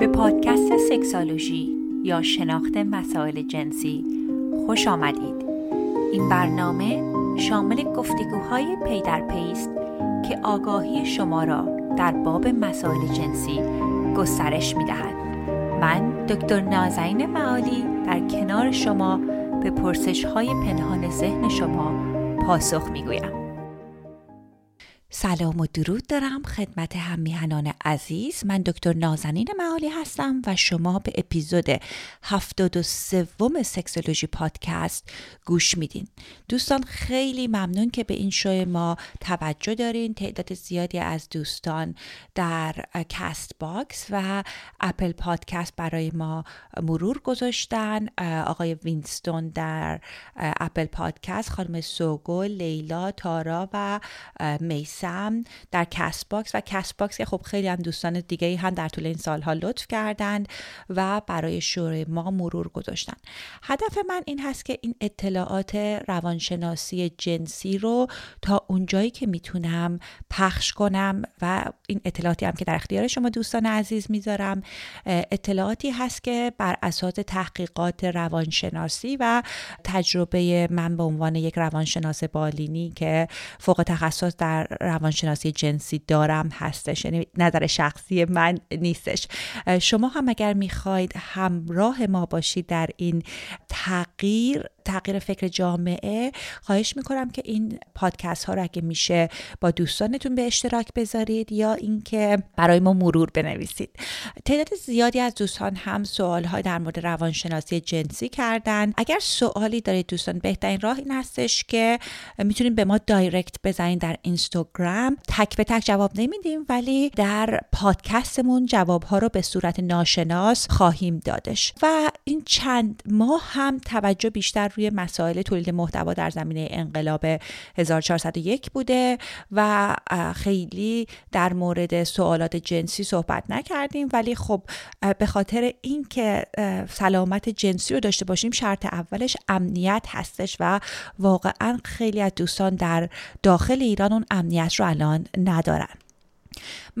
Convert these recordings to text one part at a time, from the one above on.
به پادکست سکسالوژی یا شناخت مسائل جنسی خوش آمدید. این برنامه شامل گفتگوهای پی در پی است که آگاهی شما را در باب مسائل جنسی گسترش می دهد. من دکتر نازنین معالی در کنار شما به پرسش های پنهان ذهن شما پاسخ می گویم. سلام و درود دارم خدمت هم میهنان عزیز من دکتر نازنین معالی هستم و شما به اپیزود هفتاد و سوم Sexology Podcast گوش میدین. دوستان خیلی ممنون که به این شو ما توجه دارین. تعداد زیادی از دوستان در CastBox و Apple Podcast برای ما مرور گذاشتن. آقای وینستون در Apple Podcast خانم سوگل لیلا تارا و میسر در CastBox. و CastBox که خب خیلی هم دوستان دیگه هم در طول این سالها لطف کردند و برای شور ما مرور گذاشتن هدف من این هست که این اطلاعات روانشناسی جنسی رو تا اونجایی که می‌تونم پخش کنم و این اطلاعاتی هم که در اختیار شما دوستان عزیز می‌ذارم اطلاعاتی هست که بر اساس تحقیقات روانشناسی و تجربه من به عنوان یک روانشناس بالینی که فوق تخصص در روانشناسی جنسی دارم هستش. یعنی نظر شخصی من نیستش. شما هم اگر می‌خواید همراه ما باشید در این تغییر تغییر فکر جامعه خواهش می‌کنم که این پادکست ها رو اگه میشه با دوستانتون به اشتراک بذارید یا اینکه برای ما مرور بنویسید. تعداد زیادی از دوستان هم سوال های در مورد روانشناسی جنسی کردن. اگر سوالی دارید دوستان بهترین راه این هستش که می‌تونید به ما دایرکت بزنید در اینستاگرام. تک به تک جواب نمیدیم ولی در پادکستمون جواب ها رو به صورت ناشناس خواهیم دادش. و این چند ماه هم توجه بیشتر روی مسائل تولید محتوا در زمینه انقلاب 1401 بوده و خیلی در مورد سوالات جنسی صحبت نکردیم. ولی خب به خاطر اینکه سلامت جنسی رو داشته باشیم شرط اولش امنیت هستش و واقعا خیلی از دوستان در داخل ایران اون امنیت رو الان ندارن.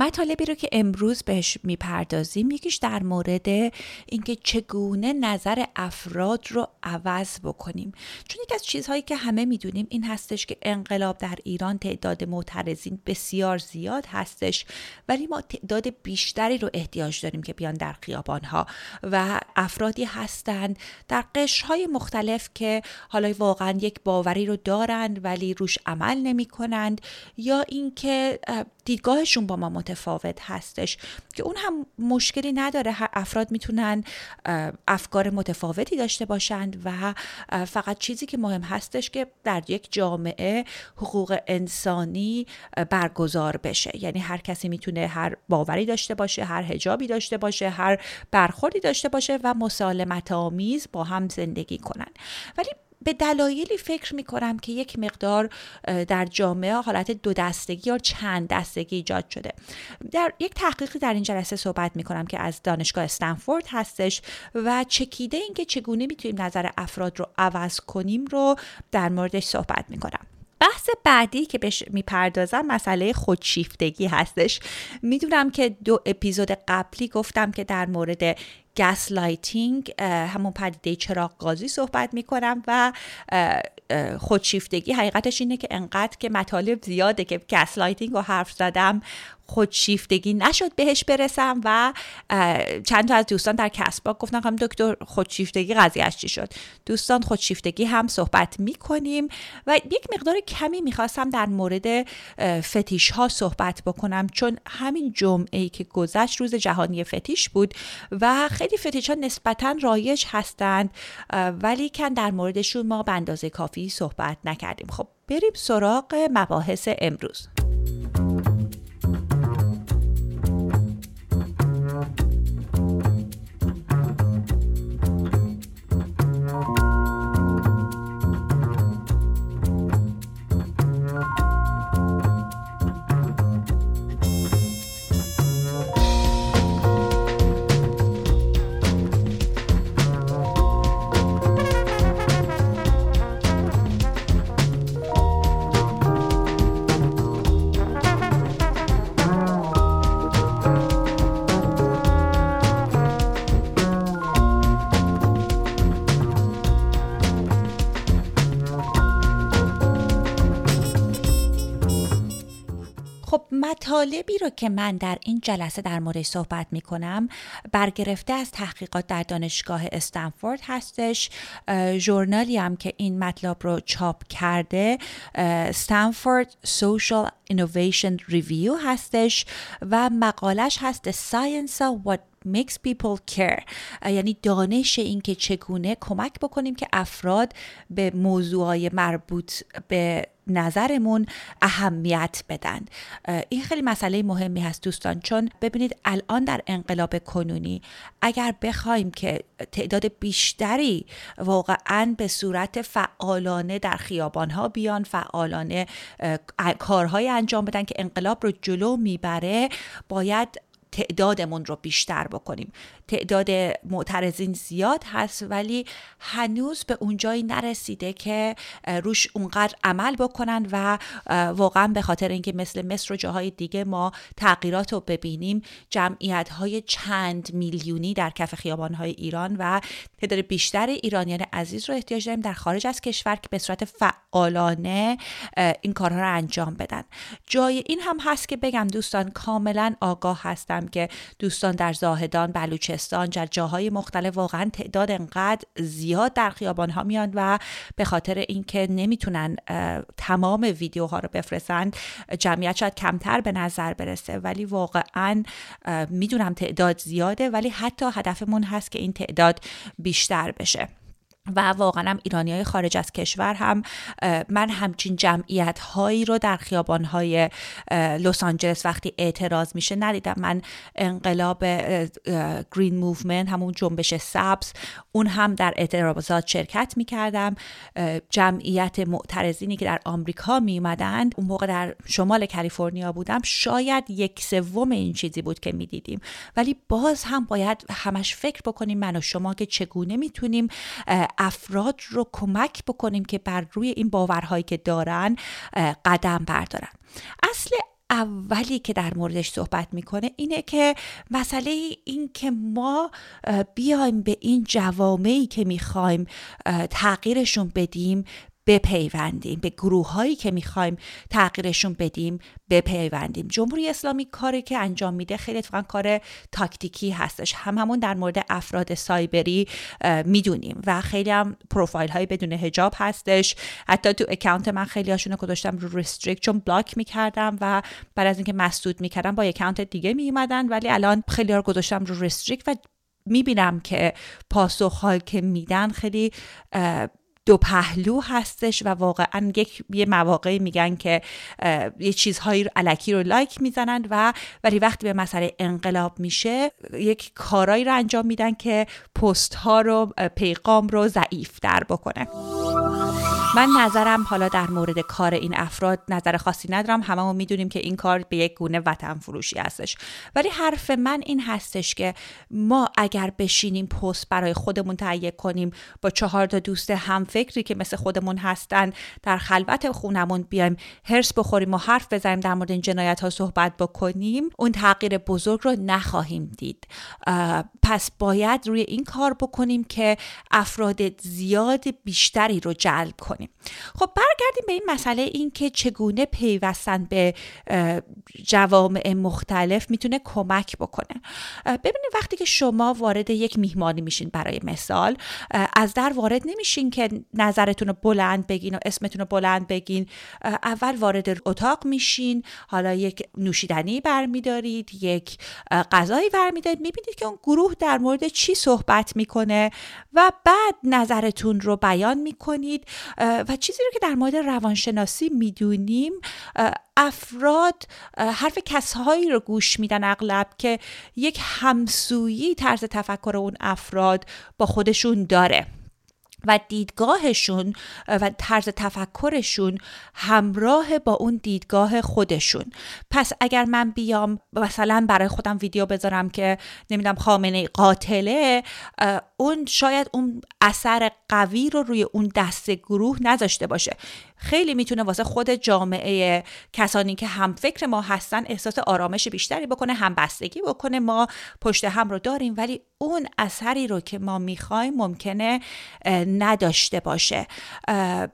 مطالبی رو که امروز بهش می‌پردازیم یکیش در مورد اینکه چگونه نظر افراد رو عوض بکنیم. چون یکی از چیزهایی که همه می‌دونیم این هستش که انقلاب در ایران تعداد معترضین بسیار زیاد هستش ولی ما تعداد بیشتری رو احتیاج داریم که بیان در خیابان ها و افرادی هستند در قشرهای مختلف که حالا واقعا یک باوری رو دارند ولی روش عمل نمی کنند یا اینکه دیدگاهشون با ما متفاوت هستش که اون هم مشکلی نداره. افراد می‌تونن افکار متفاوتی داشته باشند و فقط چیزی که مهم هستش که در یک جامعه حقوق انسانی برگزار بشه. یعنی هر کسی می‌تونه هر باوری داشته باشه هر هجابی داشته باشه هر برخوردی داشته باشه و مسالمت آمیز با هم زندگی کنن. ولی به دلایلی فکر می کنم که یک مقدار در جامعه حالت دو دستگی یا چند دستگی ایجاد شده. در یک تحقیقی در این جلسه صحبت می کنم که از دانشگاه استنفورد هستش و چکیده اینکه چگونه می‌تونیم نظر افراد رو عوض کنیم رو در موردش صحبت می کنم بحث بعدی که بهش می‌پردازم مسئله خودشیفتگی هستش. می‌دونم که دو اپیزود قبلی گفتم که در مورد gaslighting همون پدیده چراغ گازی صحبت می‌کنم و خودشیفتگی حقیقتش اینه که انقدر که مطالب زیاده که gaslighting رو حرف زدم خودشیفتگی نشد بهش برسم و چند تا از دوستان در کسبا گفتن هم دکتر خودشیفتگی قضیهش چی شد؟ دوستان خودشیفتگی هم صحبت می‌کنیم و یک مقدار کمی می‌خواستم در مورد فتیش ها صحبت بکنم چون همین جمعه ای که گذشت روز جهانی فتیش بود و خیلی فتیش ها نسبتا رایج هستند ولی کن در موردشون ما به اندازه کافی صحبت نکردیم. خب بریم سراغ مباحث امروز. مطالبی رو که من در این جلسه در مورد صحبت می کنم برگرفته از تحقیقات در دانشگاه استنفورد هستش. ژورنالی هم که این مطلب رو چاپ کرده Stanford Social Innovation Review هستش و مقالش هست The Science of What makes people care. یعنی دانش این که چگونه کمک بکنیم که افراد به موضوعهای مربوط به نظرمون اهمیت بدن. این خیلی مسئله مهمی هست دوستان چون ببینید الان در انقلاب کنونی اگر بخوایم که تعداد بیشتری واقعا به صورت فعالانه در خیابان ها بیان فعالانه کارهای انجام بدن که انقلاب رو جلو می‌بره باید تعدادمون رو بیشتر بکنیم. تعداد معترضین زیاد هست ولی هنوز به اونجایی نرسیده که روش اونقدر عمل بکنن و واقعا به خاطر اینکه مثل مصر و جاهای دیگه ما تغییرات رو ببینیم جمعیت های چند میلیونی در کف خیابان های ایران و تعداد بیشتر ایرانیان عزیز رو احتیاج داریم در خارج از کشور که به صورت فعالانه این کارها رو انجام بدن. جای این هم هست که بگم دوستان کاملا آگاه هستم که دوستان در زاهدان بلوچستان در جاهای مختلف واقعا تعداد انقدر زیاد در خیابان ها میان و به خاطر اینکه نمی‌تونن تمام ویدیوها رو بفرستن جمعیت شاید کمتر به نظر برسه. ولی واقعا می‌دونم تعداد زیاده ولی حتی هدفمون هست که این تعداد بیشتر بشه. و واقعا هم ایرانی های خارج از کشور هم من همچین جمعیت هایی رو در خیابان های لس آنجلس وقتی اعتراض میشه ندیدم. من انقلاب Green Movement همون جنبش سبز اون هم در اعتراضات شرکت می‌کردم. جمعیت معترضینی که در آمریکا میومدند اون موقع در شمال کالیفرنیا بودم شاید یک سوم این چیزی بود که می‌دیدیم. ولی باز هم باید همش فکر بکنیم من و شما که چگونه می‌تونیم افراد رو کمک بکنیم که بر روی این باورهایی که دارن قدم بردارن. اصل اولی که در موردش صحبت می‌کنه اینه که مسئله این که ما بیایم به این جوامعی که می‌خوایم تغییرشون بدیم بپیوندیم به گروه هایی که می‌خوایم تغییرشون بدیم بپیوندیم. جمهوری اسلامی کاری که انجام میده خیلی اتفاقا کار تاکتیکی هستش. هم همون در مورد افراد سایبری می‌دونیم و خیلی هم پروفایل های بدون هجاب هستش. حتی تو اکانت من خیلی هاشون رو گذاشتم رو restrict چون بلاک می‌کردم و بعد از اینکه مسدود می‌کردم با اکانت دیگه میومدن ولی الان خیلی ها گذاشتم رو restrict و می‌بینم که پاسخ که میدن خیلی دو پهلو هستش و واقعا یک یه مواقعی میگن که یه چیزهایی رو الکی رو لایک می‌زنند و ولی وقتی به مسئله انقلاب میشه یک کارایی رو انجام میدن که پست ها رو پیغام رو ضعیف در بکنه. من نظرم حالا در مورد کار این افراد نظر خاصی ندارم. هممون می‌دونیم که این کار به یک گونه وطن فروشی هستش. ولی حرف من این هستش که ما اگر بشینیم پست برای خودمون تهیه کنیم با چهار تا دوست هم فکری که مثل خودمون هستن در خلوت خونمون بیایم هرس بخوریم و حرف بزنیم در مورد این جنایت ها صحبت بکنیم اون تغییر بزرگ رو نخواهیم دید. پس باید روی این کار بکنیم که افراد زیاد بیشتری رو جلب کنیم. خب برگردیم به این مسئله این که چگونه پیوستن به جوامع مختلف می‌تونه کمک بکنه. ببینید وقتی که شما وارد یک میهمانی میشین برای مثال از در وارد نمیشین که نظرتون رو بلند بگین و اسمتون رو بلند بگین. اول وارد اتاق میشین حالا یک نوشیدنی برمیدارید یک غذایی برمیدارید. می‌بینید که اون گروه در مورد چی صحبت می‌کنه و بعد نظرتون رو بیان می‌کنید. و چیزی رو که در مورد روانشناسی می‌دونیم افراد حرف کسهایی رو گوش میدن اغلب که یک همسویی طرز تفکر اون افراد با خودشون داره. و دیدگاهشون و طرز تفکرشون همراه با اون دیدگاه خودشون. پس اگر من بیام مثلا برای خودم ویدیو بذارم که نمی‌دونم خامنه قاتله اون شاید اون اثر قوی رو روی اون دست گروه نذاشته باشه. خیلی می‌تونه واسه خود جامعه کسانی که هم فکر ما هستن احساس آرامش بیشتری بکنه هم بستگی بکنه. ما پشت هم رو داریم ولی اون اثری رو که ما می‌خوایم ممکنه نداشته باشه.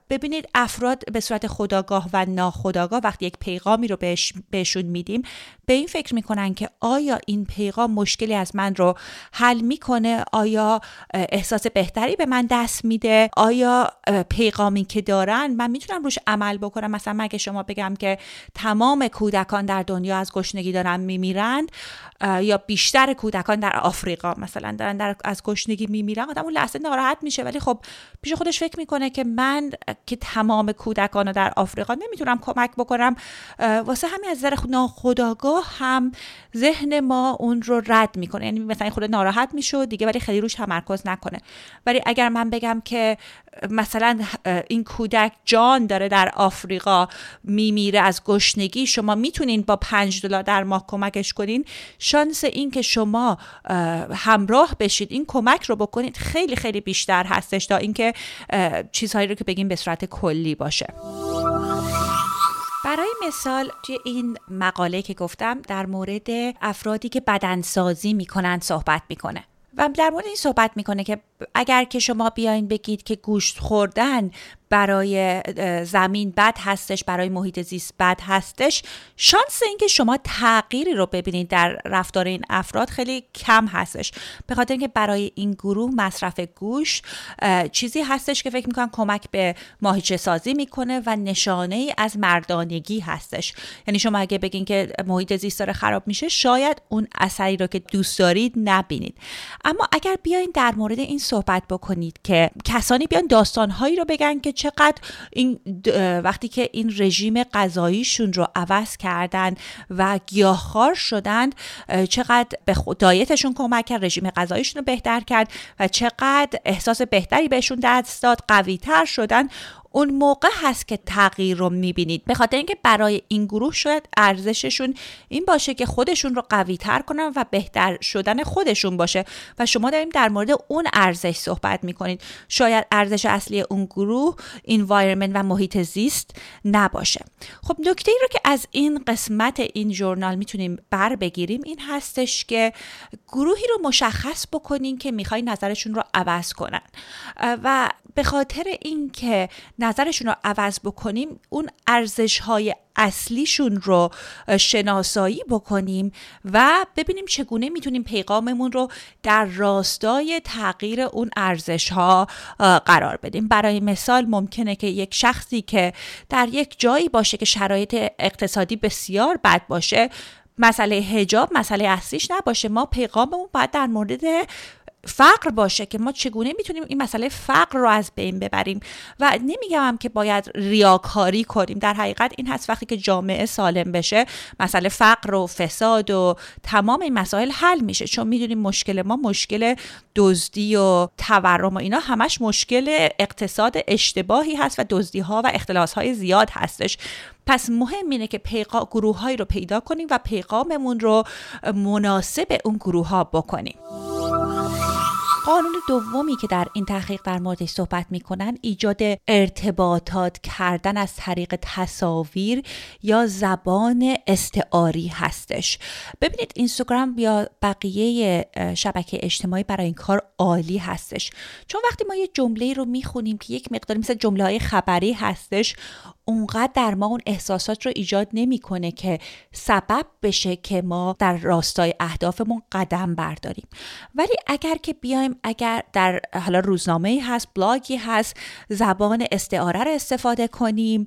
ببینید افراد به صورت خداگاه و ناخداگاه وقتی یک پیغامی رو بهش بهشون میدیم به این فکر می‌کنن که آیا این پیغام مشکلی از من رو حل می‌کنه؟ آیا احساس بهتری به من دست میده؟ آیا پیغامی که دارن من می‌تونم روش عمل بکنم؟ مثلا مگه شما بگم که تمام کودکان در دنیا از گشنگی دارن میمیرند یا بیشتر کودکان در آفریقا مثلا دارن در از گشنگی میمیرن آدم اون لحظه ناراحت میشه. ولی خب پیش خودش فکر می‌کنه که من که تمام کودکان در آفریقا نمی‌تونم کمک بکنم واسه همین از نظر ناخداگاه هم ذهن ما اون رو رد می‌کنه. یعنی مثلا خود ناراحت میشه دیگه ولی خیلی روش تمرکز نکنه. ولی اگر من بگم که مثلا این کودک جان داره در آفریقا میمیره از گشنگی. شما می‌تونین با پنج دلار در ماه کمکش کنین. شانس این که شما همراه بشید این کمک رو بکنید خیلی خیلی بیشتر هستش تا اینکه چیزهایی رو که بگیم به صورت کلی باشه. برای مثال توی این مقاله که گفتم در مورد افرادی که بدنسازی می‌کنن صحبت می‌کنه. و در مورد این صحبت می‌کنه که اگر که شما بیاین بگید که گوشت خوردن برای زمین بد هستش برای محیط زیست بد هستش شانس اینکه شما تغییری رو ببینید در رفتار این افراد خیلی کم هستش. به خاطر اینکه برای این گروه مصرف گوش چیزی هستش که فکر می‌کنن کمک به ماهیچه سازی می‌کنه و نشانه ای از مردانگی هستش. یعنی شما اگه بگین که محیط زیست داره خراب میشه شاید اون اثری رو که دوست دارید نبینید. اما اگر بیاین در مورد این صحبت بکنید که کسانی بیان داستانهایی رو بگن که چقدر این وقتی که این رژیم غذاییشون رو عوض کردن و گیاهخوار شدند چقدر به دایتشون کمک کرد رژیم غذاییشون رو بهتر کرد و چقدر احساس بهتری بهشون دست داد قویتر شدن. اون موقع هست که تغییر رو می‌بینید. به خاطر اینکه برای این گروه شاید ارزششون این باشه که خودشون رو قوی تر کنن و بهتر شدن خودشون باشه. و شما داریم در مورد اون ارزش صحبت می‌کنید. شاید ارزش اصلی اون گروه environment و محیط زیست نباشه. خب نکته ای رو که از این قسمت این ژورنال می‌تونیم بر بگیریم این هستش که گروهی رو مشخص بکنین که می‌خوای نظرشون رو عوض کنن. و به خاطر اینکه نظرشون رو عوض بکنیم اون ارزش های اصلیشون رو شناسایی بکنیم و ببینیم چگونه می‌تونیم پیغاممون رو در راستای تغییر اون ارزش ها قرار بدیم. برای مثال ممکنه که یک شخصی که در یک جایی باشه که شرایط اقتصادی بسیار بد باشه مسئله هجاب مسئله اصلیش نباشه ما پیغاممون باید در مورد فقر باشه که ما چگونه می‌تونیم این مسئله فقر رو از بین ببریم. و نمیگم که باید ریاکاری کنیم. در حقیقت این هست وقتی که جامعه سالم بشه مسئله فقر و فساد و تمام این مسائل حل میشه. چون می‌دونیم مشکل ما مشکل دزدی و تورم و اینا همش مشکل اقتصاد اشتباهی هست و دزدی ها و اختلاس های زیاد هستش. پس مهم اینه که پیغام گروه هایی رو پیدا کنیم و پیغاممون رو مناسب اون گروه ها بکنیم. قانون دومی که در این تحقیق در موردش صحبت می‌کنن ایجاد ارتباطات کردن از طریق تصاویر یا زبان استعاری هستش. ببینید اینستاگرام یا بقیه شبکه اجتماعی برای این کار عالی هستش. چون وقتی ما یه جمله رو می‌خونیم که یک مقداری مثل جمله های خبری هستش اونقدر در ما اون احساسات رو ایجاد نمی‌کنه که سبب بشه که ما در راستای اهدافمون قدم برداریم. ولی اگر که بیایم اگر در حالا روزنامه هست بلاگی هست زبان استعاره رو استفاده کنیم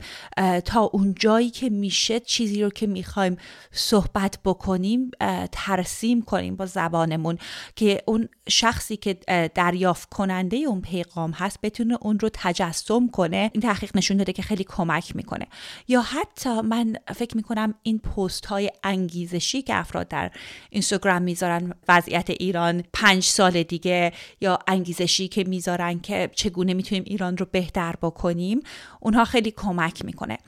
تا اون جایی که میشه چیزی رو که می‌خوایم صحبت بکنیم ترسیم کنیم با زبانمون که اون شخصی که دریافت کننده اون پیغام هست بتونه اون رو تجسم کنه. این تحقیق نشون داده که خیلی کمک می‌کنه. یا حتی من فکر می‌کنم این پست های انگیزشی که افراد در اینستاگرام می‌ذارن وضعیت ایران پنج سال دیگه یا انگیزشی که می‌ذارن که چگونه می‌تونیم ایران رو بهتر بکنیم اونها خیلی کمک می‌کنه.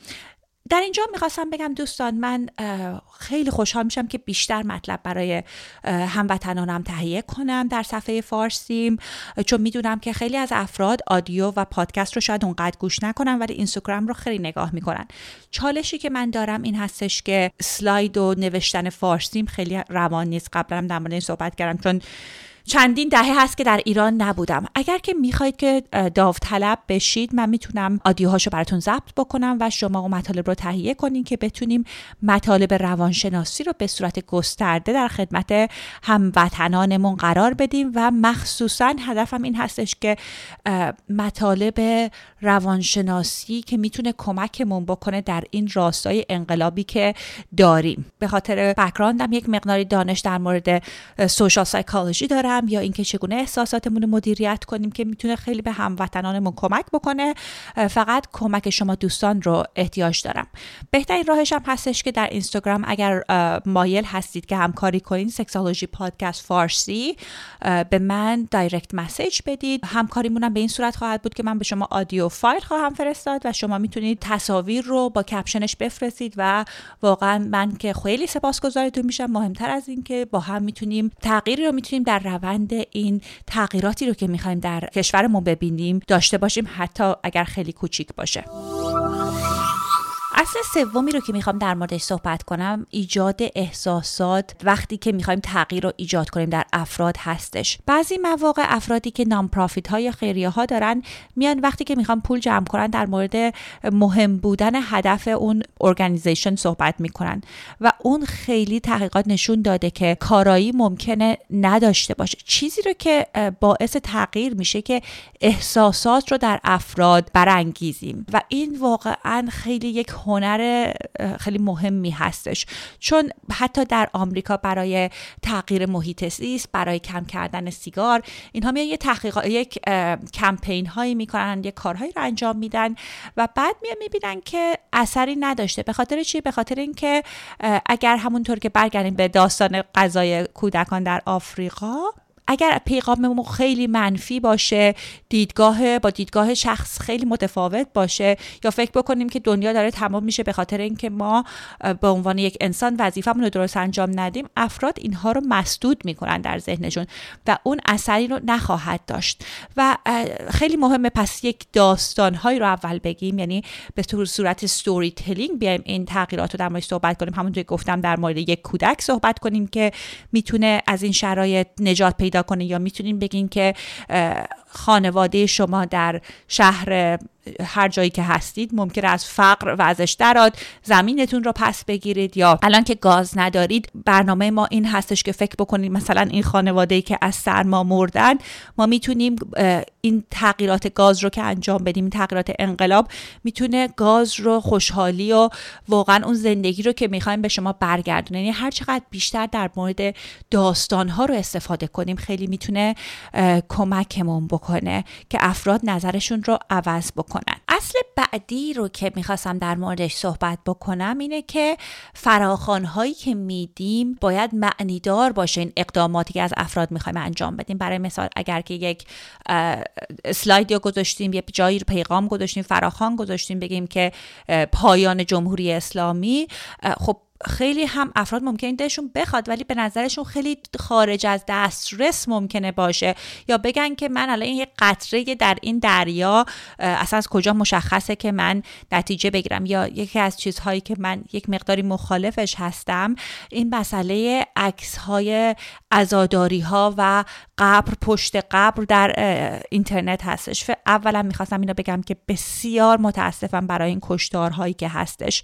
در اینجا می‌خواستم بگم دوستان من خیلی خوشحال میشم که بیشتر مطلب برای هموطنانم تهیه کنم در صفحه فارسیم چون می‌دونم که خیلی از افراد آدیو و پادکست رو شاید اونقدر گوش نکنن ولی اینستاگرام رو خیلی نگاه می‌کنن. چالشی که من دارم این هستش که سلاید و نوشتن فارسیم خیلی روان نیست. قبلا در مورد این صحبت کردم چون چندین دهه هست که در ایران نبودم. اگر که می‌خواید که داوطلب بشید من می‌تونم آدیوهاشو براتون ضبط بکنم و شما مطالب رو تهیه کنین که بتونیم مطالب روانشناسی رو به صورت گسترده در خدمت هموطنانمون قرار بدیم و مخصوصا هدفم این هستش که مطالب روانشناسی که می‌تونه کمکمون بکنه در این راستای انقلابی که داریم. به خاطر بکراندم یک مقداری دانش در مورد social psychology دارم. یا اینکه چگونه احساساتمون رو مدیریت کنیم که می‌تونه خیلی به هموطنانمون کمک بکنه فقط کمک شما دوستان رو احتیاج دارم. بهترین راهش هم هستش که در اینستاگرام اگر مایل هستید که همکاری کنین سکسولوژی پادکست فارسی به من direct message بدید. همکاریمونم به این صورت خواهد بود که من به شما audio file خواهم فرستاد و شما می‌تونید تصاویر رو با کپشنش بفرستید و واقعا من که خیلی سپاسگزارتون میشم. مهمتر از این که با هم می‌تونیم تغییری رو می‌تونیم در روند این تغییراتی رو که می‌خوایم در کشورمون ببینیم داشته باشیم حتی اگر خیلی کوچیک باشه. اصل سومی رو که می‌خوام در موردش صحبت کنم ایجاد احساسات وقتی که می‌خوایم تغییر رو ایجاد کنیم در افراد هستش. بعضی مواقع افرادی که نام پرافیت های خیریه ها دارن میان وقتی که می‌خوام پول جمع کنن در مورد مهم بودن هدف اون ارگانیزیشن صحبت می‌کنن و اون خیلی تحقیقات نشون داده که کارایی ممکنه نداشته باشه. چیزی رو که باعث تغییر میشه که احساسات رو در افراد برانگیزیم و این واقعا خیلی یک هنر خیلی مهمی هستش. چون حتی در آمریکا برای تغییر محیط زیست برای کم کردن سیگار اینها میان یه تحقیق یک کمپین هایی می‌کنن یه کارهایی رو انجام میدن و بعد میان می‌بینن که اثری نداشته. به خاطر چی؟ به خاطر اینکه اگر همونطور که برگردیم به داستان غذای کودکان در آفریقا اگر پیغاممون خیلی منفی باشه دیدگاه با دیدگاه شخص خیلی متفاوت باشه یا فکر بکنیم که دنیا داره تمام میشه به خاطر اینکه ما به عنوان یک انسان وظیفمون رو درست انجام ندیم افراد اینها رو مسدود می‌کنن در ذهنشون و اون اثری رو نخواهد داشت. و خیلی مهمه پس یک داستانهایی رو اول بگیم یعنی به طور صورت ستوری تلینگ بیایم این تغییرات رو در مورد صحبت کنیم. همونطور گفتم در مورد یک کودک صحبت کنیم که می‌تونه از این شرایط نجات پیدا کنه یا می‌تونیم بگین که خانواده شما در شهر هر جایی که هستید ممکن از فقر و ازش دراد زمینتون رو پس بگیرید یا الان که گاز ندارید برنامه ما این هستش که فکر بکنید مثلا این خانواده که از سرما مردن ما می‌تونیم این تغییرات گاز رو که انجام بدیم این تغییرات انقلاب می‌تونه گاز رو خوشحالی و واقعا اون زندگی رو که می‌خوایم به شما برگردونه. یعنی هر چقدر بیشتر در مورد داستان ها رو استفاده کنیم خیلی می‌تونه کمکمون بکنه که افراد نظرشون رو عوض بکنن اصل بعدی رو که می‌خواستم در موردش صحبت بکنم اینه که فراخان هایی که میدیم باید معنیدار باشه این اقداماتی که از افراد می‌خوایم انجام بدیم. برای مثال اگر که یک اسلایدی گذاشتیم یه جایی پیغام گذاشتیم فراخان گذاشتیم بگیم که پایان جمهوری اسلامی خب خیلی هم افراد ممکنه دلشون بخواد ولی به نظرشون خیلی خارج از دسترس ممکنه باشه. یا بگن که من الان یه قطره در این دریا اصلا از کجا مشخصه که من نتیجه بگیرم؟ یا یکی از چیزهایی که من یک مقداری مخالفش هستم این مسئله عکس های ازاداری ها و قبر پشت قبر در اینترنت هستش. اولا می‌خواستم اینو بگم که بسیار متاسفم برای این کشتارهایی که هستش.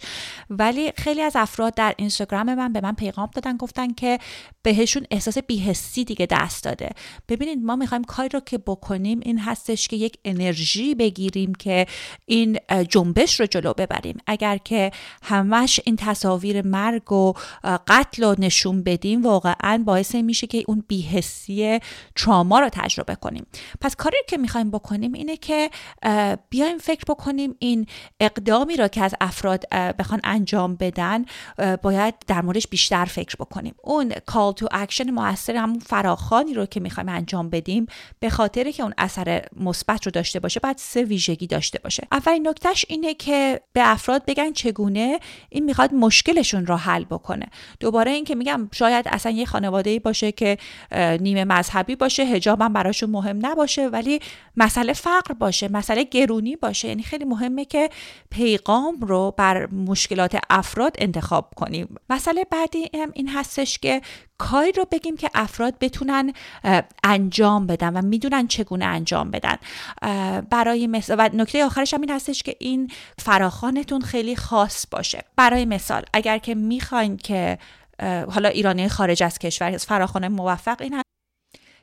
ولی خیلی از افراد در اینستاگرام من به من پیغام دادن گفتن که بهشون احساس بیهستی دیگه دست داده. ببینید ما می‌خوایم کاری رو که بکنیم این هستش که یک انرژی بگیریم که این جنبش رو جلو ببریم. اگر که همش این تصاویر مرگ و قتل رو نشون بدیم واقعا باعث میشه که اون بیهستی تراما رو تجربه کنیم. پس کاری که می‌خوایم بکنیم اینه که بیایم فکر بکنیم این اقدامی را که از افراد بخوان انجام بدن باید در موردش بیشتر فکر بکنیم. اون call to action موثر همون فراخوانی رو که می‌خوایم انجام بدیم به خاطر که اون اثر مثبت رو داشته باشه باید سه ویژگی داشته باشه. اولین نکتهش اینه که به افراد بگن چگونه این می‌خواد مشکلشون رو حل بکنه. دوباره این که میگم شاید اصلا یه خانواده باشه که نیمه مذهبی باشه حجاب هم براشون مهم نباشه ولی مسئله فقر باشه مسئله گرونی باشه. یعنی خیلی مهمه که پیغام رو بر مشکلات افراد انتخاب کنیم مسئله بعدی هم این هستش که کاری رو بگیم که افراد بتونن انجام بدن و می‌دونن چگونه انجام بدن. برای مثال و نکته آخرش هم این هستش که این فراخانتون خیلی خاص باشه. برای مثال اگر که می‌خواین که حالا ایرانی خارج از کشور فراخانه موفق این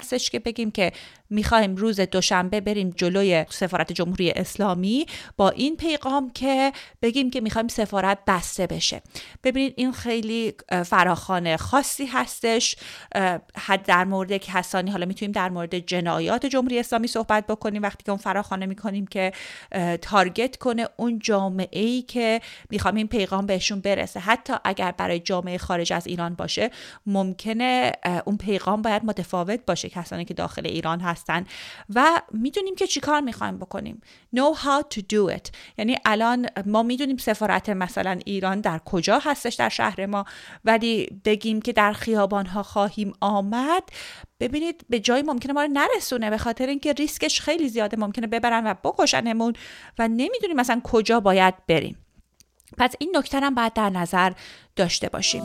هستش که بگیم که می‌خوایم روز دوشنبه بریم جلوی سفارت جمهوری اسلامی. با این پیغام که بگیم که می‌خوایم سفارت بسته بشه. ببینید این خیلی فراخانه خاصی هستش. حد در مورد کسانی حالا می‌تونیم در مورد جنایات جمهوری اسلامی صحبت بکنیم. وقتی که اون فراخانه می‌کنیم که تارگت کنه اون جامعه ای که می‌خوایم این پیغام بهشون برسه. حتی اگر برای جامعه خارج از ایران باشه ممکنه اون پیغام باید متفاوت باشه. کسانی که داخل ایران هستن. و می‌دونیم که چیکار می‌خوایم بکنیم. Know how to do it. یعنی الان ما می‌دونیم سفارت مثلا ایران در کجا هستش در شهر ما ولی بگیم که در خیابان ها خواهیم آمد. ببینید به جای ممکنه ما رو نرسونه به خاطر اینکه ریسکش خیلی زیاده ممکنه ببرن و بکشنمون و نمی‌دونیم مثلا کجا باید بریم. پس این نکته هم باید در نظر داشته باشیم.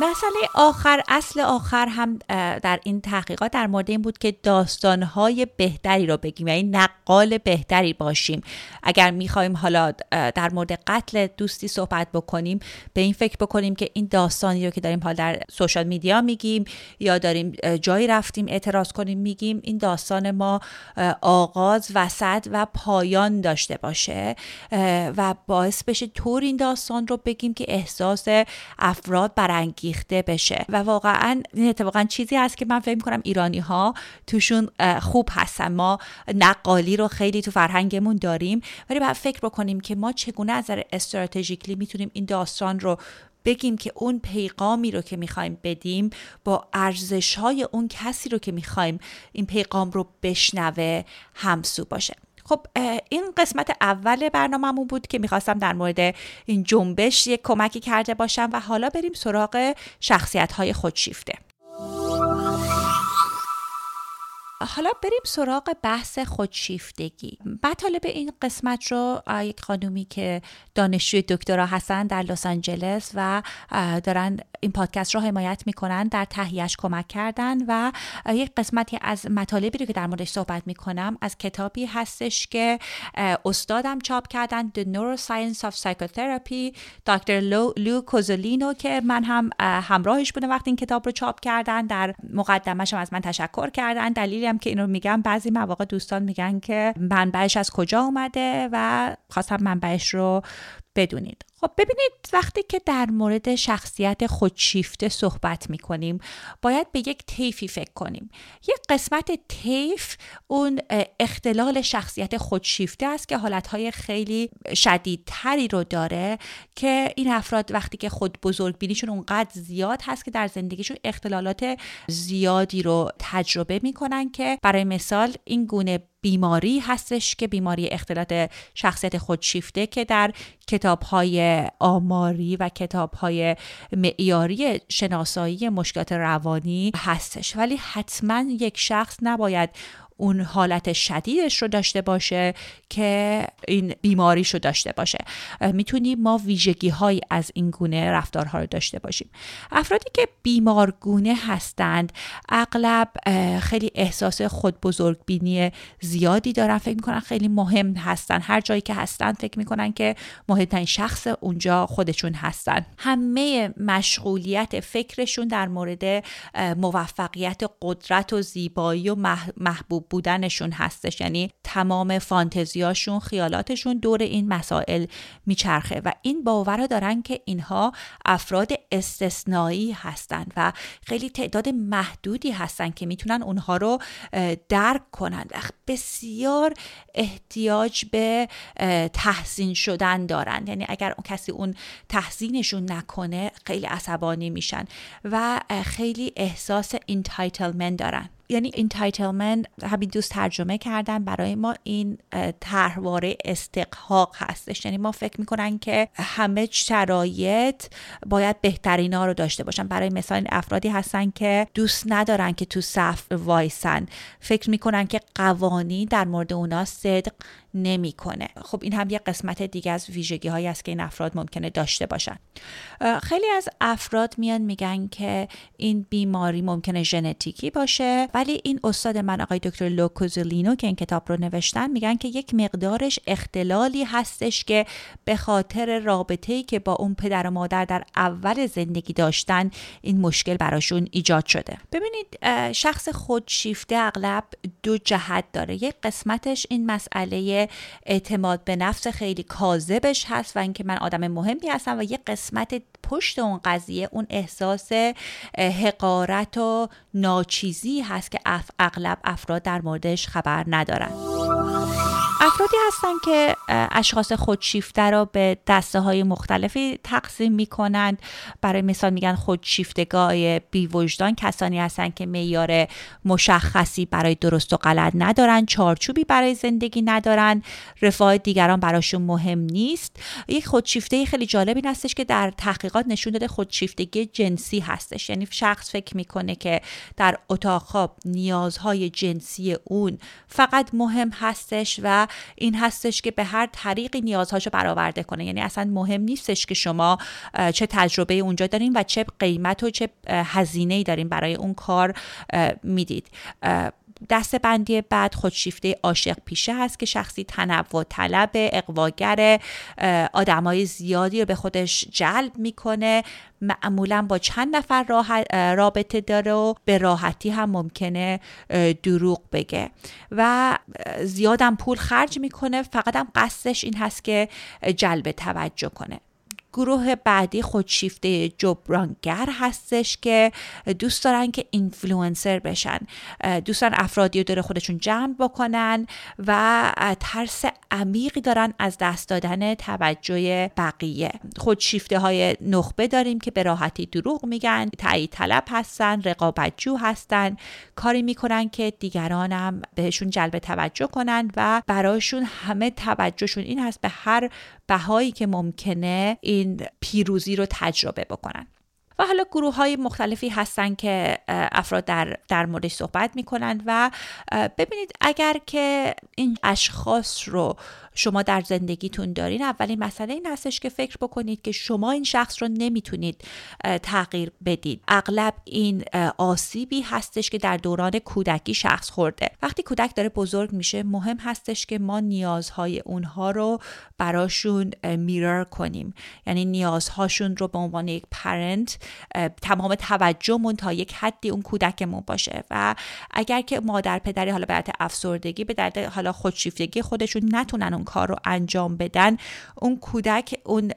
مسئله آخر اصل آخر هم در این تحقیقات در مورد این بود که داستانهای بهتری رو بگیم یعنی نقال بهتری باشیم. اگر می‌خوایم حالا در مورد قتل دوستی صحبت بکنیم به این فکر بکنیم که این داستانی رو که داریم حال در سوشال میدیا میگیم یا داریم جایی رفتیم اعتراض کنیم میگیم این داستان ما آغاز وسط و پایان داشته باشه و باعث بشه طور این داستان رو بگیم که احساس افراد برانگیز برانگیخته بشه. و واقعا این اتفاقا چیزی هست که من فکر کنم ایرانی ها توشون خوب هستن. ما نقالی رو خیلی تو فرهنگمون داریم ولی باید فکر بکنیم که ما چگونه از نظر استراتژیکلی می‌تونیم این داستان رو بگیم که اون پیغامی رو که می‌خوایم بدیم با ارزش های اون کسی رو که می‌خوایم این پیغام رو بشنوه همسو باشه. خب این قسمت اول برنامهمون بود که می‌خواستم در مورد این جنبش یک کمکی کرده باشم و حالا بریم سراغ شخصیت های خودشیفته. حالا بریم سراغ بحث خودشیفتگی. مطالب این قسمت رو یک خانومی که دانشجوی دکترا هستن در لس آنجلس و دارن این پادکست رو حمایت می‌کنن در تهیهش کمک کردن و یک قسمتی از مطالبی رو که در موردش صحبت می‌کنم از کتابی هستش که استادم چاپ کردن The Neuroscience of Psychotherapy دکتر لو کوزولینو که من هم همراهش بودم وقتی این کتاب رو چاپ کردن. در مقدمش هم از من تشکر کردن. دلیلی هم که اینو میگم بعضی مواقع دوستان میگن که منبعش از کجا اومده و خواستم منبعش رو بدونید. خب ببینید وقتی که در مورد شخصیت خودشیفته صحبت می کنیم باید به یک طیفی فکر کنیم. یک قسمت طیف اون اختلال شخصیت خودشیفته است که حالتهای خیلی شدیدتری رو داره که این افراد وقتی که خود بزرگ بینیشون اونقدر زیاد هست که در زندگیشون اختلالات زیادی رو تجربه می‌کنن که برای مثال این گونه بیماری هستش که بیماری اختلالات شخصیت خودشیفته که در کتاب های آماری و کتاب های معیاری شناسایی مشکلات روانی هستش. ولی حتما یک شخص نباید اون حالت شدیدش رو داشته باشه که این بیماریش رو داشته باشه. می‌تونیم ما ویژگی های از این گونه رفتارها رو داشته باشیم. افرادی که بیمارگونه هستند اغلب خیلی احساس خود بزرگ بینی زیادی دارن فکر می‌کنن خیلی مهم هستن. هر جایی که هستن فکر می‌کنن که مهمترین شخص اونجا خودشون هستن. همه مشغولیت فکرشون در مورد موفقیت قدرت و زیبایی و محبوب بودنشون هستش. یعنی تمام فانتزیاشون خیالاتشون دور این مسائل میچرخه و این باور دارن که اینها افراد استثنایی هستند و خیلی تعداد محدودی هستن که می‌تونن اونها رو درک کنند بسیار احتیاج به تحسین شدن دارن. یعنی اگر اون کسی اون تحسینشون نکنه خیلی عصبانی میشن و خیلی احساس entitlement دارن. یعنی entitlement همین دوست ترجمه کردن برای ما این طرحواره استحقاق هستش. یعنی ما فکر می‌کنن که همه شرایط باید بهترینا رو داشته باشن. برای مثال افرادی هستن که دوست ندارن که تو صف وایسن. فکر می‌کنن که قوانین در مورد اونا صدق نمی‌کنه. خب این هم یه قسمت دیگه از ویژگی هایی است که این افراد ممکنه داشته باشن. خیلی از افراد میان میگن که این بیماری ممکنه ژنتیکی باشه ولی این استاد من آقای دکتر لوکوزولینو که این کتاب رو نوشتن میگن که یک مقدارش اختلالی هستش که به خاطر رابطه‌ای که با اون پدر و مادر در اول زندگی داشتن این مشکل براشون ایجاد شده. ببینید شخص خودشیفته اغلب دو جهت داره. یک قسمتش این مسئله اعتماد به نفس خیلی کاذبش هست و اینکه من آدم مهمی هستم و یک قسمت پشت اون قضیه اون احساس حقارت و ناچیزی هست که اغلب افراد در موردش خبر ندارن. افرادی هستن که اشخاص خودشیفته را به دسته های مختلفی تقسیم می کنند برای مثال میگن خودشیفتگاه بی وجدان کسانی هستن که معیار مشخصی برای درست و غلط ندارن چارچوبی برای زندگی ندارن رفاه دیگران براشون مهم نیست. یک خودشیفته خیلی جالب این هستش که در تحقیقات نشون داده خودشیفتگی جنسی هستش. یعنی شخص فکر می‌کنه که در اتاق خواب نیازهای جنسی اون فقط مهم هستش و این هستش که به هر طریقی نیازهاشو برآورده کنه. یعنی اصلا مهم نیستش که شما چه تجربه اونجا دارین و چه قیمت و چه هزینه ای دارین برای اون کار می‌دید. دست بندی بعد خودشیفته عاشق پیشه هست که شخصی تنوع طلب اقواگر آدمای زیادی رو به خودش جلب می‌کنه. معمولا با چند نفر رابطه داره و به راحتی هم ممکنه دروغ بگه. و زیادم پول خرج می‌کنه. فقط هم قصدش این هست که جلب توجه کنه. گروه بعدی خودشیفته جبرانگر هستش که دوست دارن که اینفلوئنسر بشن. دوستان افرادی رو داره خودشون جمع بکنن و ترس عمیقی دارن از دست دادن توجه بقیه. خودشیفته های نخبه داریم که به راحتی دروغ میگن تایید طلب هستن رقابتجو هستن. کاری می‌کنن که دیگرانم بهشون جلب توجه کنن و براشون همه توجهشون این هست به هر بهایی که ممکنه این پیروزی رو تجربه بکنن. و حالا گروه های مختلفی هستن که افراد در, در موردش صحبت می‌کنند و ببینید اگر که این اشخاص رو شما در زندگیتون دارین اولین مسئله این هستش که فکر بکنید که شما این شخص رو نمی‌تونید تغییر بدید. اغلب این آسیبی هستش که در دوران کودکی شخص خورده. وقتی کودک داره بزرگ میشه مهم هستش که ما نیازهای اونها رو براشون میرر کنیم. یعنی نیازهاشون رو به عنوان یک پرنت تمام توجهمون تا یک حدی اون کودکمون باشه. و اگر که مادر پدری حالا به افسردگی به درد حالا خودشیفتگی خودشون نتونن اون کار رو انجام بدن اون کودک اون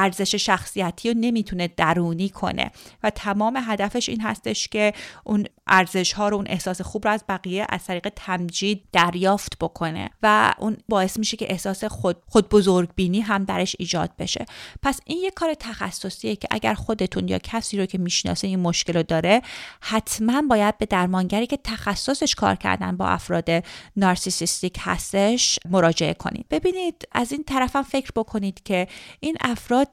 ارزش شخصیتی رو نمی‌تونه درونی کنه. و تمام هدفش این هستش که اون ارزش ها رو اون احساس خوب رو از بقیه از طریق تمجید دریافت بکنه و اون باعث میشه که احساس خود خود بزرگ بینی هم درش ایجاد بشه. پس این یه کار تخصصیه که اگر خودتون یا کسی رو که می‌شناسه این مشکل رو داره حتما باید به درمانگری که تخصصش کار کردن با افراد نارسیسیستیک هستش مراجعه کنید. ببینید از این طرفم فکر بکنید که این افراد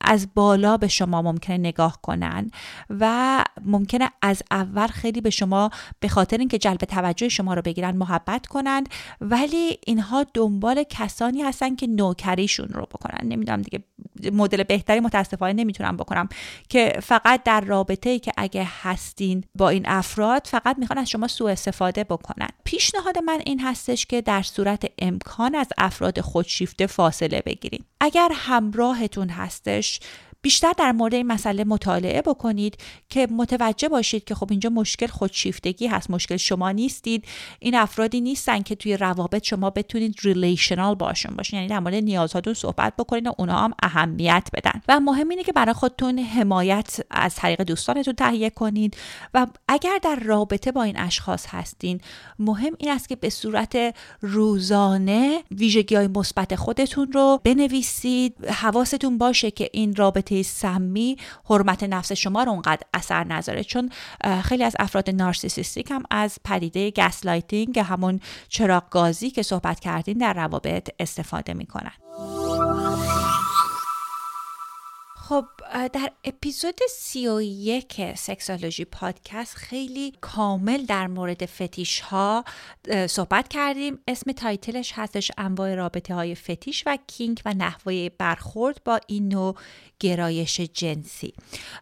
از بالا به شما ممکنه نگاه کنن و ممکنه از اول خیلی به شما به خاطر اینکه جلب توجه شما رو بگیرن محبت کنند ولی اینها دنبال کسانی هستن که نوکریشون رو بکنن. نمی‌دونم دیگه مدل بهتری متاسفانه نمی‌تونم بکنم که فقط در رابطه ای که اگه هستین با این افراد فقط می‌خوان از شما سوء استفاده بکنن. پیشنهاد من این هستش که در صورت امکان از افراد خودشیفته فاصله بگیرید اگر همراهتون هستش بیشتر در مورد این مسئله مطالعه بکنید که متوجه باشید که خب اینجا مشکل خودشیفتگی هست مشکل شما نیستید. این افرادی نیستن که توی روابط شما بتونید ریلیشنال باشون باشین. یعنی در مورد نیازهاتون صحبت بکنید و اونا هم اهمیت بدن. و مهم اینه که برای خودتون حمایت از طریق دوستانتون تهیه کنید. و اگر در رابطه با این اشخاص هستین مهم این است که به صورت روزانه ویژگی های مثبت خودتون رو بنویسید. حواستون باشه که این رابطه سمی حرمت نفس شما رو اونقدر اثر نذاره. چون خیلی از افراد narcissistic هم از پدیده gaslighting همون چراغ گازی که صحبت کردیم در روابط استفاده می‌کنن. خب در اپیزود سی و یک سکسولوژی پادکست خیلی کامل در مورد فتیش ها صحبت کردیم. اسم تایتلش هستش انواع رابطه های فتیش و کینگ و نحوه برخورد با این نوع گرایش جنسی.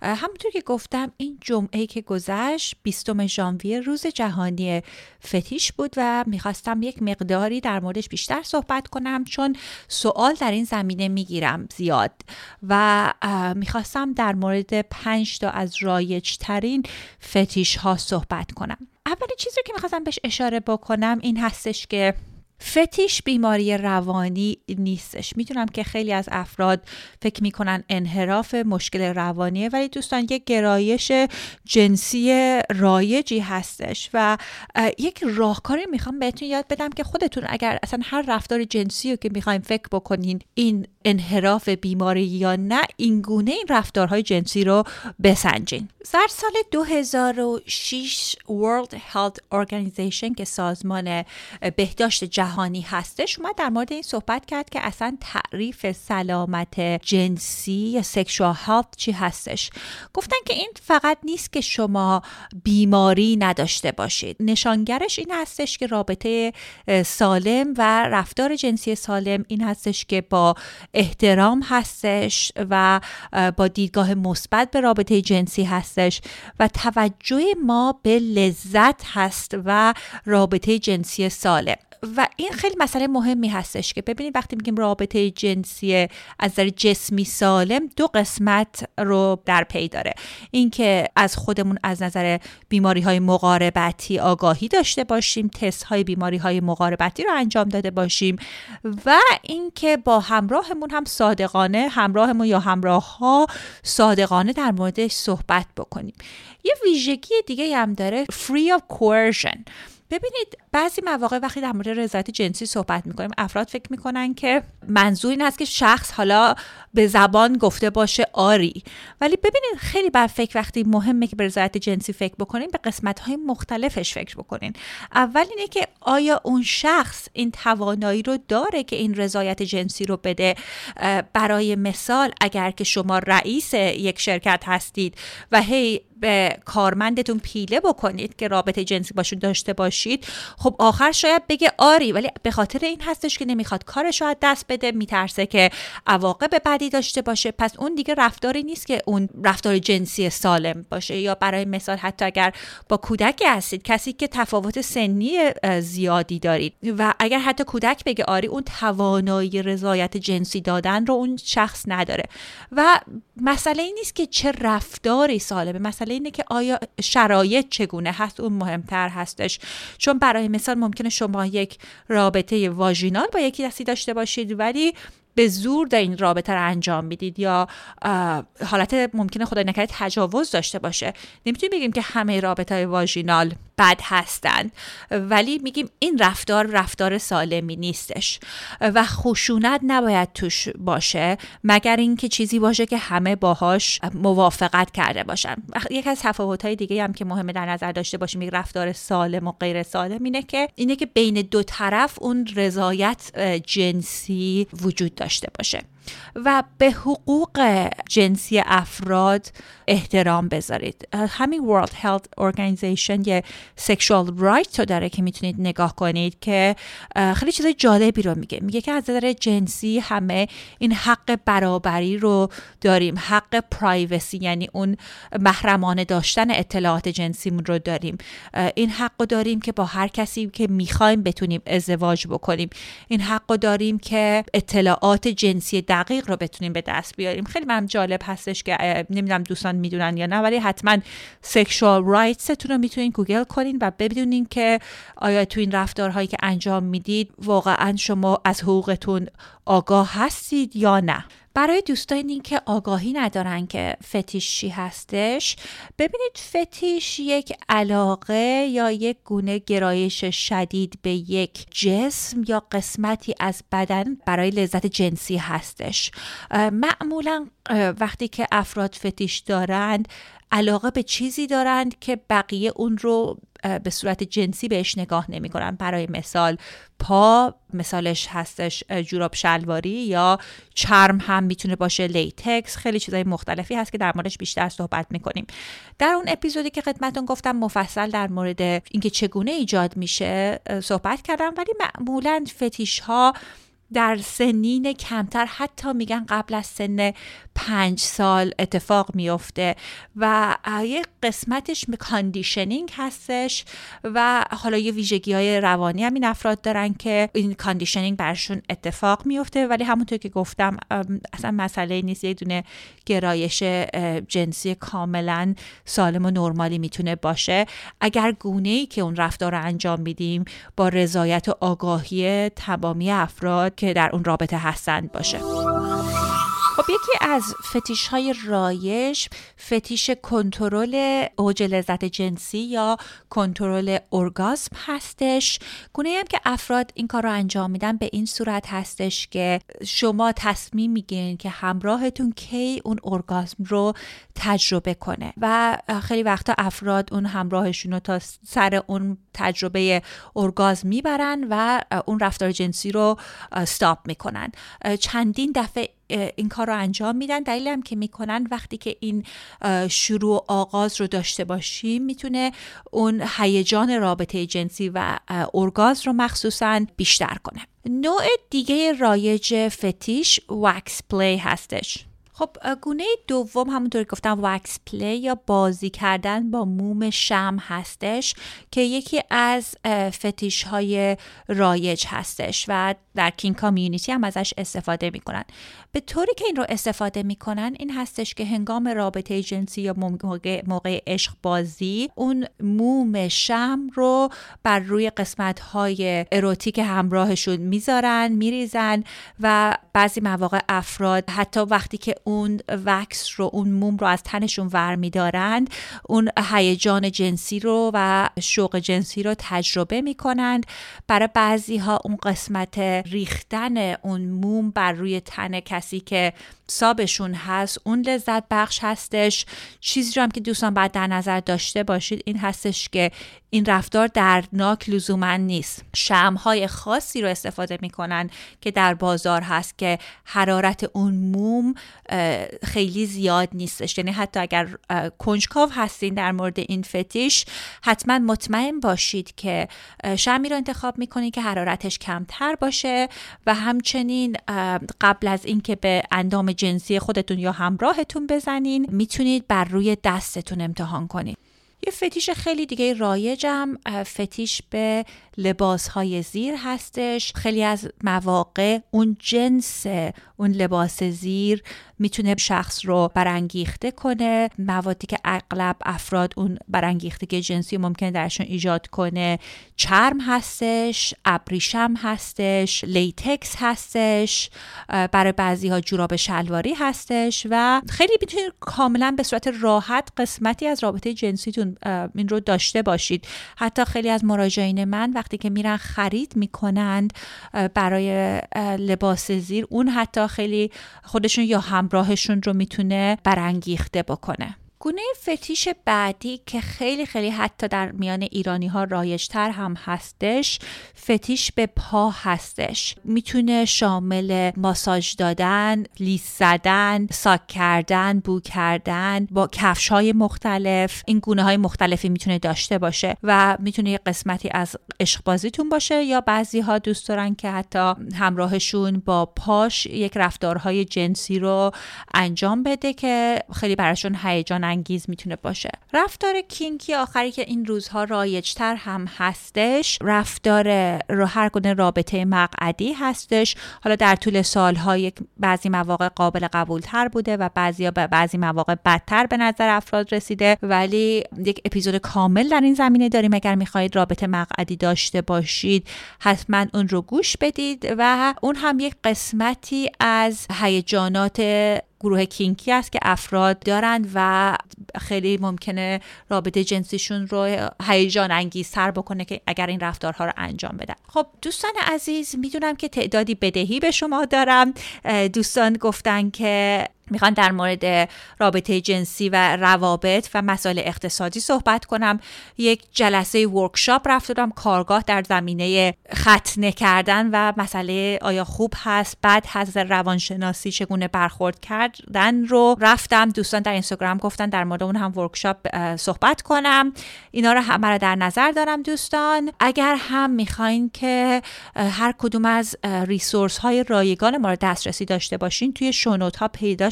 همونطور که گفتم این جمعه که گذشت 20 ژانویه روز جهانی فتیش بود و می‌خواستم یک مقداری در موردش بیشتر صحبت کنم چون سوال در این زمینه می‌گیرم زیاد. و می‌خواستم در مورد پنج تا از رایج ترین فتیش ها صحبت کنم. اولین چیزی که می‌خواستم بهش اشاره بکنم این هستش که فتیش بیماری روانی نیستش. می‌دونم که خیلی از افراد فکر می‌کنن انحراف مشکل روانیه ولی دوستان یک گرایش جنسی رایجی هستش و یک راهکاری می‌خوام بهتون یاد بدم که خودتون اگر اصلا هر رفتار جنسی رو که می‌خوایم فکر بکنین این انحراف بیماری یا نه این گونه این رفتارهای جنسی رو بسنجین. در سال 2006 World Health Organization که سازمان بهداشت جهانی هستش اومد در مورد این صحبت کرد که اصلا تعریف سلامت جنسی یا سکشوال هلت چی هستش. گفتن که این فقط نیست که شما بیماری نداشته باشید. نشانگرش این هستش که رابطه سالم و رفتار جنسی سالم این هستش که با احترام هستش و با دیدگاه مثبت به رابطه جنسی هستش و توجه ما به لذت هست و رابطه جنسی سالم. و این خیلی مسئله مهمی هستش که ببینید وقتی میگیم رابطه جنسی از نظر جسمی سالم دو قسمت رو در پی داره. اینکه از خودمون از نظر بیماری های مقاربتی آگاهی داشته باشیم تست های بیماری های مقاربتی رو انجام داده باشیم و اینکه با همراهمون هم صادقانه همراهمون یا همراه ها صادقانه در موردش صحبت بکنیم. یه ویژگی دیگه هم داره free of coercion. ببینید بعضی مواقع وقتی در مورد رضایت جنسی صحبت می‌کنیم افراد فکر می‌کنن که منظور این است که شخص حالا به زبان گفته باشه آری. ولی ببینید خیلی بر فکر وقتی مهمه که به رضایت جنسی فکر بکنین به قسمت های مختلفش فکر بکنین. اول اینه که آیا اون شخص این توانایی رو داره که این رضایت جنسی رو بده؟ برای مثال اگر که شما رئیس یک شرکت هستید و هی به کارمندتون پیله بکنید که رابطه جنسی باشون داشته باشید. خب آخر شاید بگه آری ولی به خاطر این هستش که نمی‌خواد کارش رو دست بده میترسه که عواقب بدی داشته باشه. پس اون دیگه رفتاری نیست که اون رفتار جنسی سالم باشه. یا برای مثال حتی اگر با کودکی هستید کسی که تفاوت سنی زیادی دارید و اگر حتی کودک بگه آری اون توانایی رضایت جنسی دادن رو اون شخص نداره. و مسئله این نیست که چه رفتاری سالمه. مسئله اینه که آیا شرایط چگونه هست؟ اون مهمتر هستش. چون برای مثال ممکنه شما یک رابطه واژینال با یکی دستی داشته باشید ولی به زور در این رابطه رو انجام می‌دید یا حالت ممکنه خدای نکرده تجاوز داشته باشه. نمی‌تونیم بگیم که همه رابطه های واژینال بد هستند ولی میگیم این رفتار رفتار سالمی نیستش. و خشونت نباید توش باشه مگر اینکه چیزی باشه که همه باهاش موافقت کرده باشن. یکی از تفاوت های دیگه هم که مهمه در نظر داشته باشیم یک رفتار سالم و غیر سالم اینه که اینه که بین دو طرف اون رضایت جنسی وجود داشته باشه. و به حقوق جنسی افراد احترام بذارید. همین World Health Organization یه Sexual Rights رو داره که می‌تونید نگاه کنید که خیلی چیز جالبی رو میگه. میگه که از نظر جنسی همه این حق برابری رو داریم. حق privacy یعنی اون محرمانه داشتن اطلاعات جنسیمون رو داریم. این حق رو داریم که با هر کسی که می‌خوایم بتونیم ازدواج بکنیم. این حق رو داریم که اطلاعات جنسی دقیق رو بتونیم به دست بیاریم. خیلی من جالب هستش که نمی‌دونم دوستان می‌دونن یا نه ولی حتما sexual rights تون رو می‌تونین گوگل کنین و ببینین که آیا تو این رفتارهایی که انجام می‌دید واقعا شما از حقوقتون آگاه هستید یا نه. برای دوستانی که آگاهی ندارن که فتیش چی هستش ببینید فتیش یک علاقه یا یک گونه گرایش شدید به یک جسم یا قسمتی از بدن برای لذت جنسی هستش. معمولا وقتی که افراد فتیش دارند علاقه به چیزی دارند که بقیه اون رو به صورت جنسی بهش نگاه نمی کنن برای مثال پا مثالش هستش جوراب شلواری یا چرم هم می‌تونه باشه latex خیلی چیزای مختلفی هست که در موردش بیشتر صحبت می‌کنیم. در اون اپیزودی که خدمتون گفتم مفصل در مورد اینکه چگونه ایجاد میشه صحبت کردم ولی معمولا فتیش ها در سنین کمتر حتی میگن قبل از سن پنج سال اتفاق میفته و یه قسمتش conditioning هستش و حالا یه ویژگی های روانی هم این افراد دارن که این conditioning برشون اتفاق میفته ولی همونطور که گفتم اصلا مسئله نیست. یه دونه گرایش جنسی کاملا سالم و نرمالی می‌تونه باشه. اگر گونه ای که اون رفتار رو انجام میدیم با رضایت و آگاهی تمامی افراد که در اون رابطه هستند باشه. خب یکی از فتیش های رایج فتیش کنترل اوج لذت جنسی یا کنترل ارگاسم هستش. گونه هم که افراد این کار رو انجام میدن به این صورت هستش که شما تصمیم می‌گیرین که همراهتون کی اون ارگاسم رو تجربه کنه و خیلی وقتا افراد اون همراهشون رو تا سر اون تجربه ارگازم می‌برن و اون رفتار جنسی رو استاپ می‌کنن. چندین دفعه این کار رو انجام میدن. دلیل هم که می‌کنن وقتی که این شروع آغاز رو داشته باشیم می‌تونه اون هیجان رابطه جنسی و ارگاسم رو مخصوصا بیشتر کنه. نوع دیگه رایج فتیش wax play هستش. خب گونه دوم همونطور گفتم wax play یا بازی کردن با موم شمع هستش که یکی از فتیش های رایج هستش و در کین کامیونیتی هم ازش استفاده می‌کنن. به طوری که این رو استفاده می‌کنن این هستش که هنگام رابطه جنسی یا موقع, موقع عشق بازی اون موم شم رو بر روی قسمت های اروتیک همراهشون می‌ذارن میریزن و بعضی مواقع افراد حتی وقتی که اون وکس رو اون موم رو از تنشون ور میدارند. اون هیجان جنسی رو و شوق جنسی رو تجربه می‌کنند. برای بعضی ها اون قسمت ریختن اون موم بر روی تن کسی که سابشون هست اون لذت بخش هستش. چیزی رو هم که دوستان باید در نظر داشته باشید این هستش که این رفتار دردناک لزوما نیست. شمهای خاصی رو استفاده می‌کنن که در بازار هست که حرارت اون موم خیلی زیاد نیستش. یعنی حتی اگر کنجکاو هستین در مورد این فتیش حتما مطمئن باشید که شمی رو انتخاب می‌کنید که حرارتش کمتر باشه و همچنین قبل از اینکه به اندام جنسی خودتون یا همراهتون بزنین می‌تونید بر روی دستتون امتحان کنید یه فتیش خیلی دیگه رایجم فتیش به لباس های زیر هستش. خیلی از مواقع اون جنس اون لباس زیر می‌تونه شخص رو برانگیخته کنه. موادی که اغلب افراد اون برانگیختگی جنسی ممکنه درشون ایجاد کنه چرم هستش ابریشم هستش لیتکس هستش برای بعضی ها جوراب شلواری هستش و خیلی می‌تونید کاملا به صورت راحت قسمتی از رابطه جنسیتون این رو داشته باشید. حتی خیلی از مراجعین من وقتی که میرن خرید می‌کنند برای لباس زیر اون حتی خیلی خودشون یا همراهشون رو می‌تونه برانگیخته بکنه. گونه فتیش بعدی که خیلی خیلی حتی در میان ایرانی ها رایجتر هم هستش فتیش به پا هستش. می‌تونه شامل ماساژ دادن لیس زدن ساک کردن بو کردن با کفش های مختلف این گونه های مختلفی می‌تونه داشته باشه و می‌تونه یه قسمتی از عشق باشه یا بعضی ها دوست دارن که حتی همراهشون با پاش یک رفتارهای جنسی رو انجام بده که خیلی براشون هیجان انگیز می‌تونه باشه. رفتار کینکی آخری که این روزها رایجتر هم هستش رفتار رو هر گونه رابطه مقعدی هستش. حالا در طول سالها بعضی مواقع قابل قبول تر بوده و بعضی به بعضی مواقع بدتر به نظر افراد رسیده. ولی یک اپیزود کامل در این زمینه داریم. اگر می‌خواهید رابطه مقعدی داشته باشید حتما اون رو گوش بدید و اون هم یک قسمتی از هیجانات گروه کینکی است که افراد دارند و خیلی ممکنه رابطه جنسیشون رو هیجان انگیزتر بکنه که اگر این رفتارها رو انجام بدن خب دوستان عزیز می‌دونم که تعدادی بدهی به شما دارم. دوستان گفتن که می‌خوان در مورد رابطه جنسی و روابط و مسائل اقتصادی صحبت کنم. یک جلسه ورکشاپ رفتم کارگاه در زمینه ختنه کردن و مسئله آیا خوب هست بد هست روانشناسی چگونه برخورد کردن رو رفتم. دوستان در اینستاگرام گفتن در مورد اون هم ورکشاپ صحبت کنم. اینا رو همه رو در نظر دارم دوستان. اگر هم می‌خواین که هر کدوم از ریسورس های رایگان ما رو دسترسی داشته باشین توی شونوت ها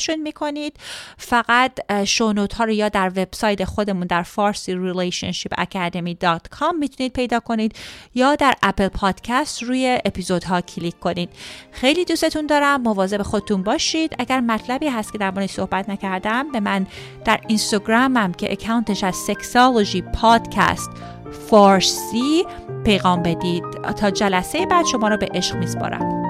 پیدا می‌کنید. فقط شونوت ها رو یا در وبسایت خودمون در فارسی relationship academy.com می‌تونید پیدا کنید یا در اپل پادکست روی اپیزودها کلیک کنید. خیلی دوستتون دارم. مواظب خودتون باشید. اگر مطلبی هست که در مورد صحبت نکردم به من در اینستاگرامم که اکانتش از سکسالوژی پادکست فارسی پیغام بدید. تا جلسه بعد شما رو به عشق میسپارم.